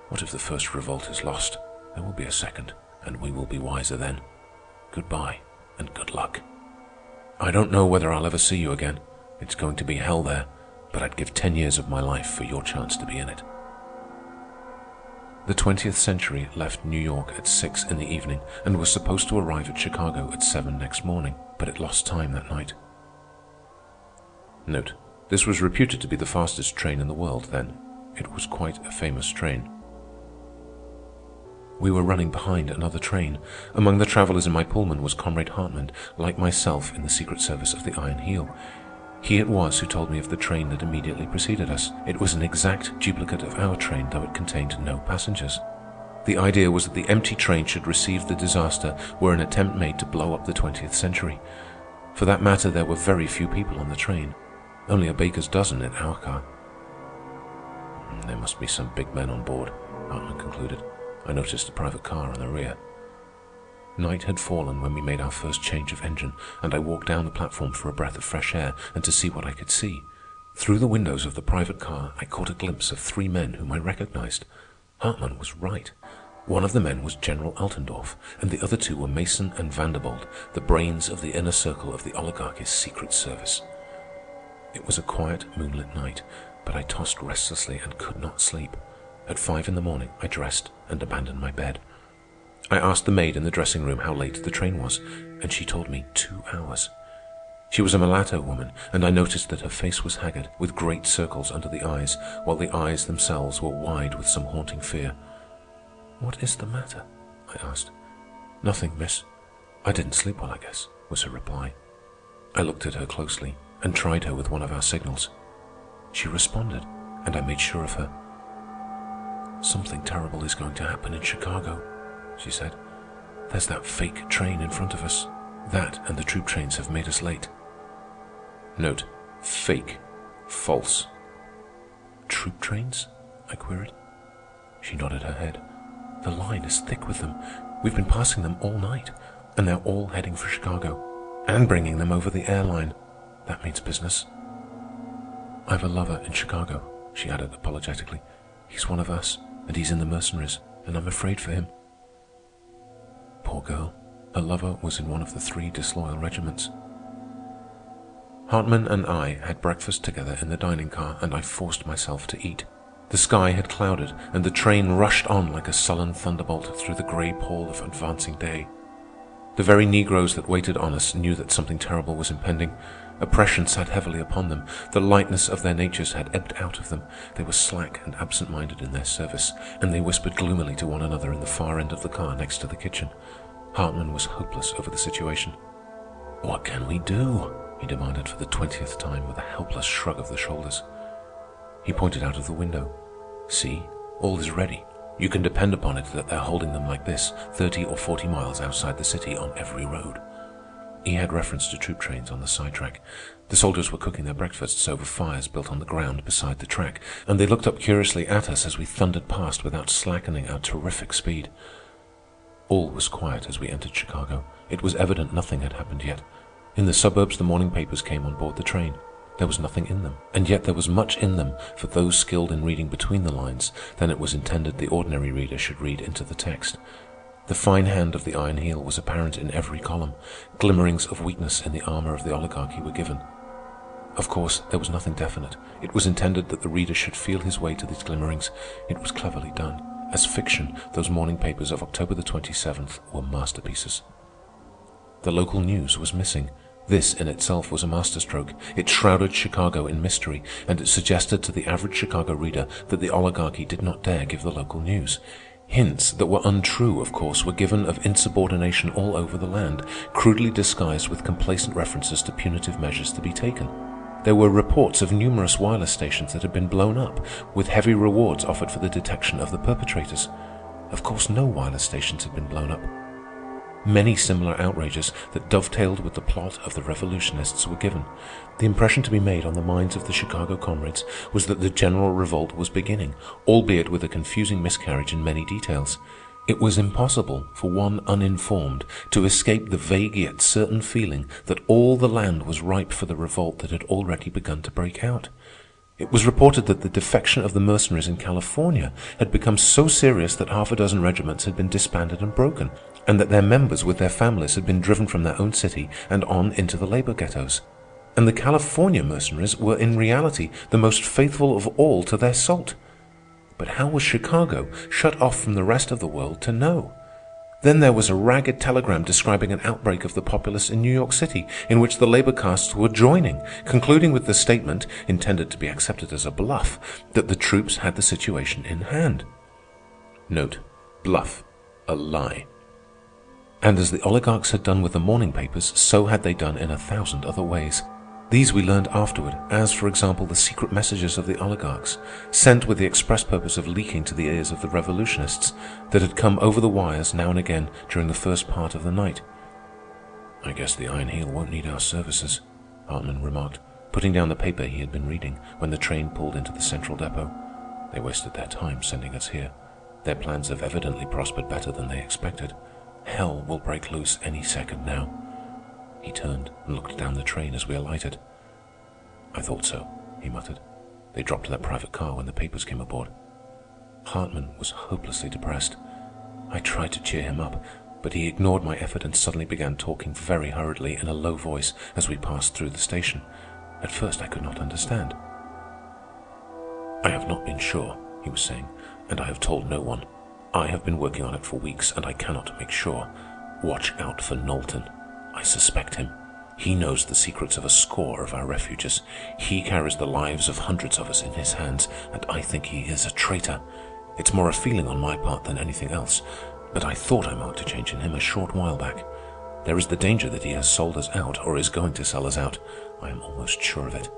What if the first revolt is lost? There will be a second, and we will be wiser then. Goodbye, and good luck. I don't know whether I'll ever see you again. It's going to be hell there, but I'd give ten years of my life for your chance to be in it. The 20th century left New York at 6 in the evening and was supposed to arrive at Chicago at 7 next morning, but it lost time that night. Note, this was reputed to be the fastest train in the world then. It was quite a famous train. We were running behind another train. Among the travelers in my Pullman was Comrade Hartman, like myself in the Secret Service of the Iron Heel. He it was who told me of the train that immediately preceded us. It was an exact duplicate of our train, though it contained no passengers. The idea was that the empty train should receive the disaster were an attempt made to blow up the 20th century. For that matter, there were very few people on the train, only a baker's dozen in our car. Hmm, there must be some big men on board, Hartman concluded. I noticed a private car in the rear. Night had fallen when we made our first change of engine, and I walked down the platform for a breath of fresh air and to see what I could see. Through the windows of the private car, I caught a glimpse of three men whom I recognized. Hartman was right. One of the men was General Altendorff, and the other two were Mason and Vanderbold, the brains of the inner circle of the oligarchy's secret service. It was a quiet, moonlit night, but I tossed restlessly and could not sleep. At five in the morning, I dressed and abandoned my bed. I asked the maid in the dressing room how late the train was, and she told me two hours. She was a mulatto woman, and I noticed that her face was haggard, with great circles under the eyes, while the eyes themselves were wide with some haunting fear. "What is the matter?" I asked. "Nothing, miss. I didn't sleep well, I guess," was her reply. I looked at her closely and tried her with one of our signals. She responded, and I made sure of her. "Something terrible is going to happen in Chicago," she said. "There's that fake train in front of us. That and the troop trains have made us late." Note: fake, false. "Troop trains?" I queried. She nodded her head. The line is thick with them. We've been passing them all night, and they're all heading for Chicago, and bringing them over the air line. That means business. I've a lover in Chicago, she added apologetically. He's one of us, and he's in the mercenaries, and I'm afraid for him. Poor girl. Her lover was in one of the three disloyal regiments. Hartman and I had breakfast together in the dining car, and I forced myself to eat. The sky had clouded, and the train rushed on like a sullen thunderbolt through the gray pall of advancing day. The very negroes that waited on us knew that something terrible was impending. Oppression sat heavily upon them. The lightness of their natures had ebbed out of them. They were slack and absent-minded in their service, and they whispered gloomily to one another in the far end of the car next to the kitchen. Hartman was hopeless over the situation. "What can we do?" he demanded for the twentieth time with a helpless shrug of the shoulders. He pointed out of the window. See, all is ready. You can depend upon it that they're holding them like this, thirty or forty miles outside the city on every road. He had reference to troop trains on the sidetrack. The soldiers were cooking their breakfasts over fires built on the ground beside the track, and they looked up curiously at us as we thundered past without slackening our terrific speed. All was quiet as we entered Chicago. It was evident nothing had happened yet. In the suburbs the morning papers came on board the train. There was nothing in them, and yet there was much in them for those skilled in reading between the lines than it was intended the ordinary reader should read into the text. The fine hand of the Iron Heel was apparent in every column. Glimmerings of weakness in the armor of the oligarchy were given. Of course, there was nothing definite. It was intended that the reader should feel his way to these glimmerings. It was cleverly done. As fiction, those morning papers of October the 27th were masterpieces. The local news was missing. This in itself was a masterstroke. It shrouded Chicago in mystery, and it suggested to the average Chicago reader that the oligarchy did not dare give the local news. Hints that were untrue, of course, were given of insubordination all over the land, crudely disguised with complacent references to punitive measures to be taken. There were reports of numerous wireless stations that had been blown up, with heavy rewards offered for the detection of the perpetrators. Of course, no wireless stations had been blown up. Many similar outrages that dovetailed with the plot of the revolutionists were given. The impression to be made on the minds of the Chicago comrades was that the general revolt was beginning, albeit with a confusing miscarriage in many details. It was impossible for one uninformed to escape the vague yet certain feeling that all the land was ripe for the revolt that had already begun to break out. It was reported that the defection of the mercenaries in California had become so serious that half a dozen regiments had been disbanded and broken, and that their members with their families had been driven from their own city and on into the labor ghettos. And the California mercenaries were in reality the most faithful of all to their salt. But how was Chicago, shut off from the rest of the world, to know? Then there was a ragged telegram describing an outbreak of the populace in New York City, in which the labor castes were joining, concluding with the statement, intended to be accepted as a bluff, that the troops had the situation in hand. Note, bluff, a lie. And as the oligarchs had done with the morning papers, so had they done in a thousand other ways. These we learned afterward, as, for example, the secret messages of the oligarchs, sent with the express purpose of leaking to the ears of the revolutionists, that had come over the wires now and again during the first part of the night. "I guess the Iron Heel won't need our services," Hartman remarked, putting down the paper he had been reading when the train pulled into the central depot. "They wasted their time sending us here. Their plans have evidently prospered better than they expected. Hell will break loose any second now. He turned and looked down the train as we alighted. I thought so, he muttered. They dropped their private car when the papers came aboard. Hartman was hopelessly depressed. I tried to cheer him up, but he ignored my effort and suddenly began talking very hurriedly in a low voice as we passed through the station. At first I could not understand. I have not been sure, he was saying, and I have told no one. I have been working on it for weeks, and I cannot make sure. Watch out for Knowlton. I suspect him. He knows the secrets of a score of our refuges. He carries the lives of hundreds of us in his hands, and I think he is a traitor. It's more a feeling on my part than anything else, but I thought I marked a change in him a short while back. There is the danger that he has sold us out or is going to sell us out. I am almost sure of it.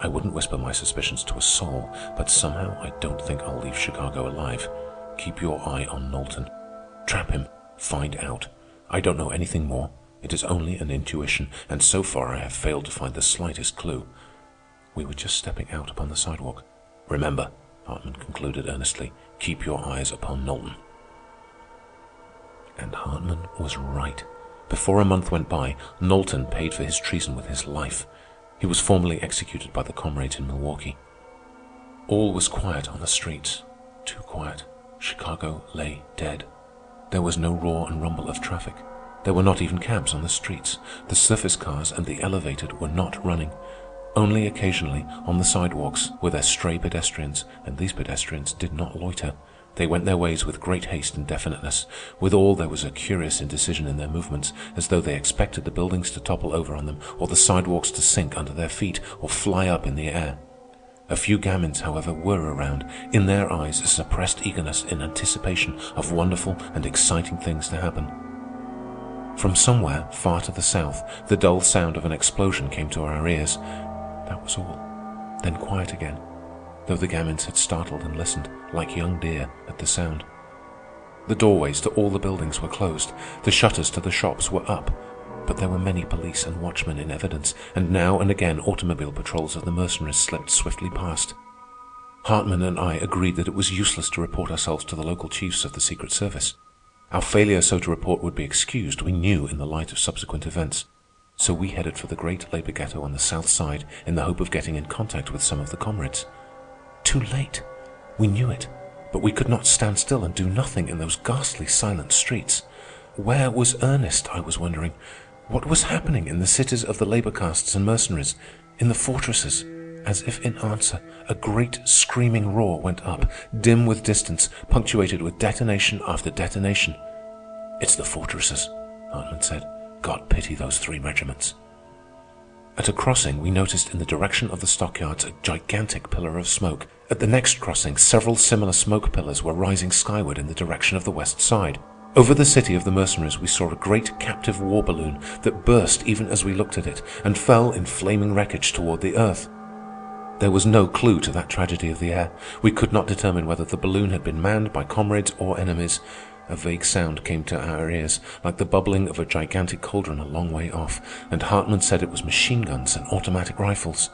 I wouldn't whisper my suspicions to a soul, but somehow I don't think I'll leave Chicago alive. Keep your eye on Knowlton. Trap him. Find out. I don't know anything more. It is only an intuition, and so far I have failed to find the slightest clue. We were just stepping out upon the sidewalk. Remember, Hartman concluded earnestly, keep your eyes upon Knowlton. And Hartman was right. Before a month went by, Knowlton paid for his treason with his life. He was formally executed by the comrades in Milwaukee. All was quiet on the streets. Too quiet. Chicago lay dead. There was no roar and rumble of traffic. There were not even cabs on the streets. The surface cars and the elevated were not running. Only occasionally, on the sidewalks, were there stray pedestrians, and these pedestrians did not loiter. They went their ways with great haste and definiteness. Withal, there was a curious indecision in their movements, as though they expected the buildings to topple over on them, or the sidewalks to sink under their feet, or fly up in the air. A few gamins, however, were around, in their eyes a suppressed eagerness in anticipation of wonderful and exciting things to happen. From somewhere far to the south, the dull sound of an explosion came to our ears. That was all. Then quiet again, though the gamins had startled and listened, like young deer, at the sound. The doorways to all the buildings were closed. The shutters to the shops were up. But there were many police and watchmen in evidence, and now and again automobile patrols of the mercenaries slipped swiftly past. Hartman and I agreed that it was useless to report ourselves to the local chiefs of the Secret Service. Our failure so to report would be excused, we knew, in the light of subsequent events. So we headed for the great labor ghetto on the south side in the hope of getting in contact with some of the comrades. Too late. We knew it, but we could not stand still and do nothing in those ghastly silent streets. Where was Ernest, I was wondering? What was happening in the cities of the labor castes and mercenaries, in the fortresses? As if in answer, a great screaming roar went up, dim with distance, punctuated with detonation after detonation. It's the fortresses, Hartman said. God pity those three regiments. At a crossing, we noticed in the direction of the stockyards a gigantic pillar of smoke. At the next crossing, several similar smoke pillars were rising skyward in the direction of the west side. Over the city of the mercenaries, we saw a great captive war balloon that burst even as we looked at it and fell in flaming wreckage toward the earth. There was no clue to that tragedy of the air. We could not determine whether the balloon had been manned by comrades or enemies. A vague sound came to our ears, like the bubbling of a gigantic cauldron a long way off, and Hartman said it was machine guns and automatic rifles.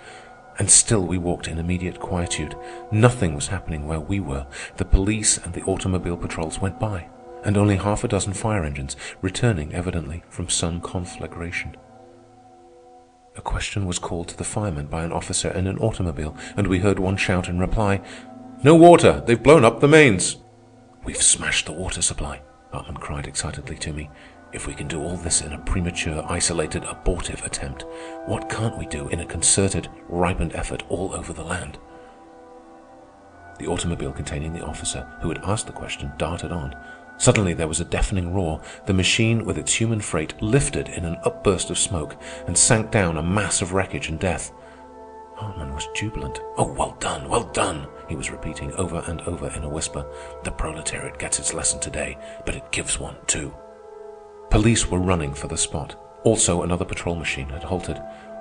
And still we walked in immediate quietude. Nothing was happening where we were. The police and the automobile patrols went by, and only half a dozen fire engines, returning evidently from some conflagration. A question was called to the firemen by an officer in an automobile, and we heard one shout in reply, "No water! They've blown up the mains!" "We've smashed the water supply," Hartman cried excitedly to me. "If we can do all this in a premature, isolated, abortive attempt, what can't we do in a concerted, ripened effort all over the land?" The automobile containing the officer who had asked the question darted on. Suddenly there was a deafening roar. The machine with its human freight lifted in an upburst of smoke and sank down a mass of wreckage and death. Hartman was jubilant. "Oh, well done, well done," he was repeating over and over in a whisper. "The proletariat gets its lesson today, but it gives one, too." Police were running for the spot. Also, another patrol machine had halted.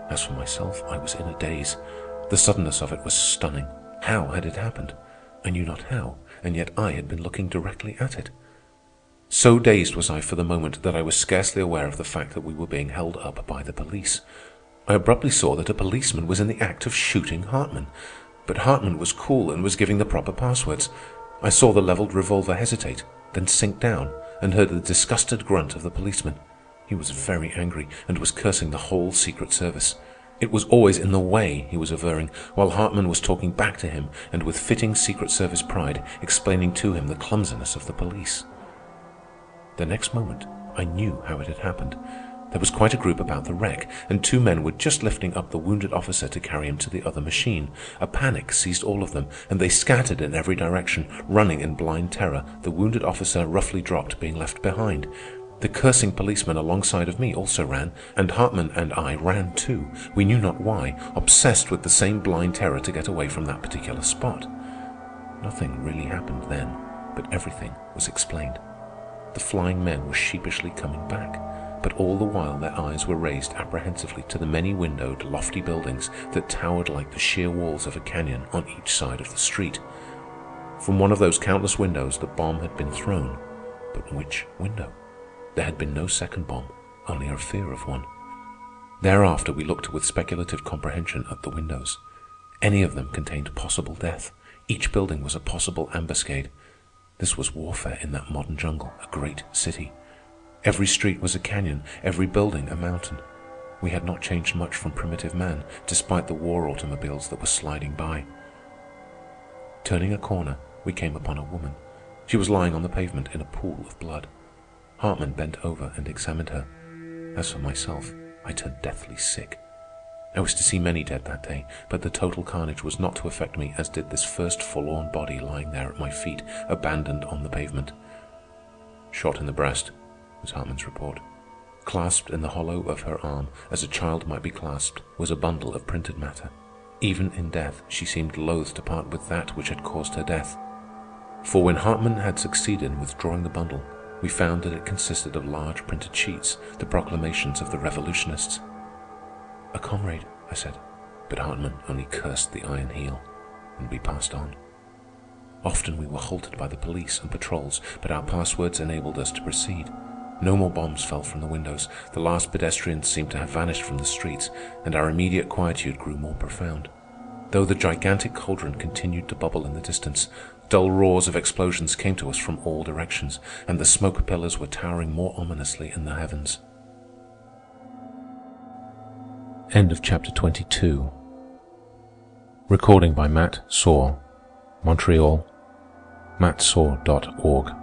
As for myself, I was in a daze. The suddenness of it was stunning. How had it happened? I knew not how, and yet I had been looking directly at it. So dazed was I for the moment that I was scarcely aware of the fact that we were being held up by the police. I abruptly saw that a policeman was in the act of shooting Hartman. But Hartman was cool and was giving the proper passwords. I saw the leveled revolver hesitate, then sink down, and heard the disgusted grunt of the policeman. He was very angry and was cursing the whole Secret Service. It was always in the way, he was averring, while Hartman was talking back to him and with fitting Secret Service pride explaining to him the clumsiness of the police. The next moment, I knew how it had happened. There was quite a group about the wreck, and two men were just lifting up the wounded officer to carry him to the other machine. A panic seized all of them, and they scattered in every direction, running in blind terror, the wounded officer roughly dropped being left behind. The cursing policeman alongside of me also ran, and Hartman and I ran too, we knew not why, obsessed with the same blind terror to get away from that particular spot. Nothing really happened then, but everything was explained. The flying men were sheepishly coming back but all the while their eyes were raised apprehensively to the many-windowed, lofty buildings that towered like the sheer walls of a canyon on each side of the street. From one of those countless windows the bomb had been thrown. But which window? There had been no second bomb, only our fear of one. Thereafter we looked with speculative comprehension at the windows. Any of them contained possible death. Each building was a possible ambuscade. This was warfare in that modern jungle, a great city. Every street was a canyon, every building a mountain. We had not changed much from primitive man, despite the war automobiles that were sliding by. Turning a corner, we came upon a woman. She was lying on the pavement in a pool of blood. Hartman bent over and examined her. As for myself, I turned deathly sick. I was to see many dead that day, but the total carnage was not to affect me as did this first forlorn body lying there at my feet, abandoned on the pavement. Shot in the breast, was Hartman's report. Clasped in the hollow of her arm, as a child might be clasped, was a bundle of printed matter. Even in death, she seemed loath to part with that which had caused her death. For when Hartman had succeeded in withdrawing the bundle, we found that it consisted of large printed sheets, the proclamations of the revolutionists. A comrade, I said, but Hartman only cursed the iron heel, and we passed on. Often we were halted by the police and patrols, but our passwords enabled us to proceed. No more bombs fell from the windows. The last pedestrians seemed to have vanished from the streets, and our immediate quietude grew more profound. Though the gigantic cauldron continued to bubble in the distance, dull roars of explosions came to us from all directions, and the smoke pillars were towering more ominously in the heavens. End of chapter 22. Recording by Matt Saw, Montreal, mattsaw.org.